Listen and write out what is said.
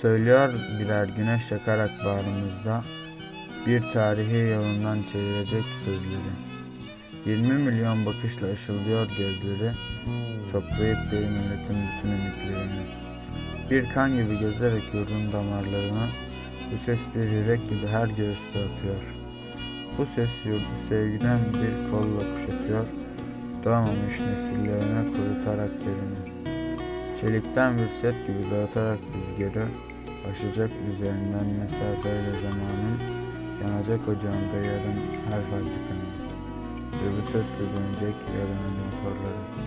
Söylüyor birer güneş yakarak bağrımızda bir tarihi yolundan çevirecek sözleri. 20 milyon bakışla ışıldıyor gözleri, toplayıp bir milletin bütün ümitlerini. Bir kan gibi gezerek yurdun damarlarına, bu ses bir yürek gibi her göğüste atıyor. Bu ses yurdu sevgiden bir kolla kuşatıyor, doğmamış nesillerine kurutarak derini. Çelikten bir set gibi dağıtarak rüzgarı, aşacak üzerinden mesafeyle zamanın, yanacak ocağında yarın her fabrikanın. Ve bu sesle dönecek yarının motorları.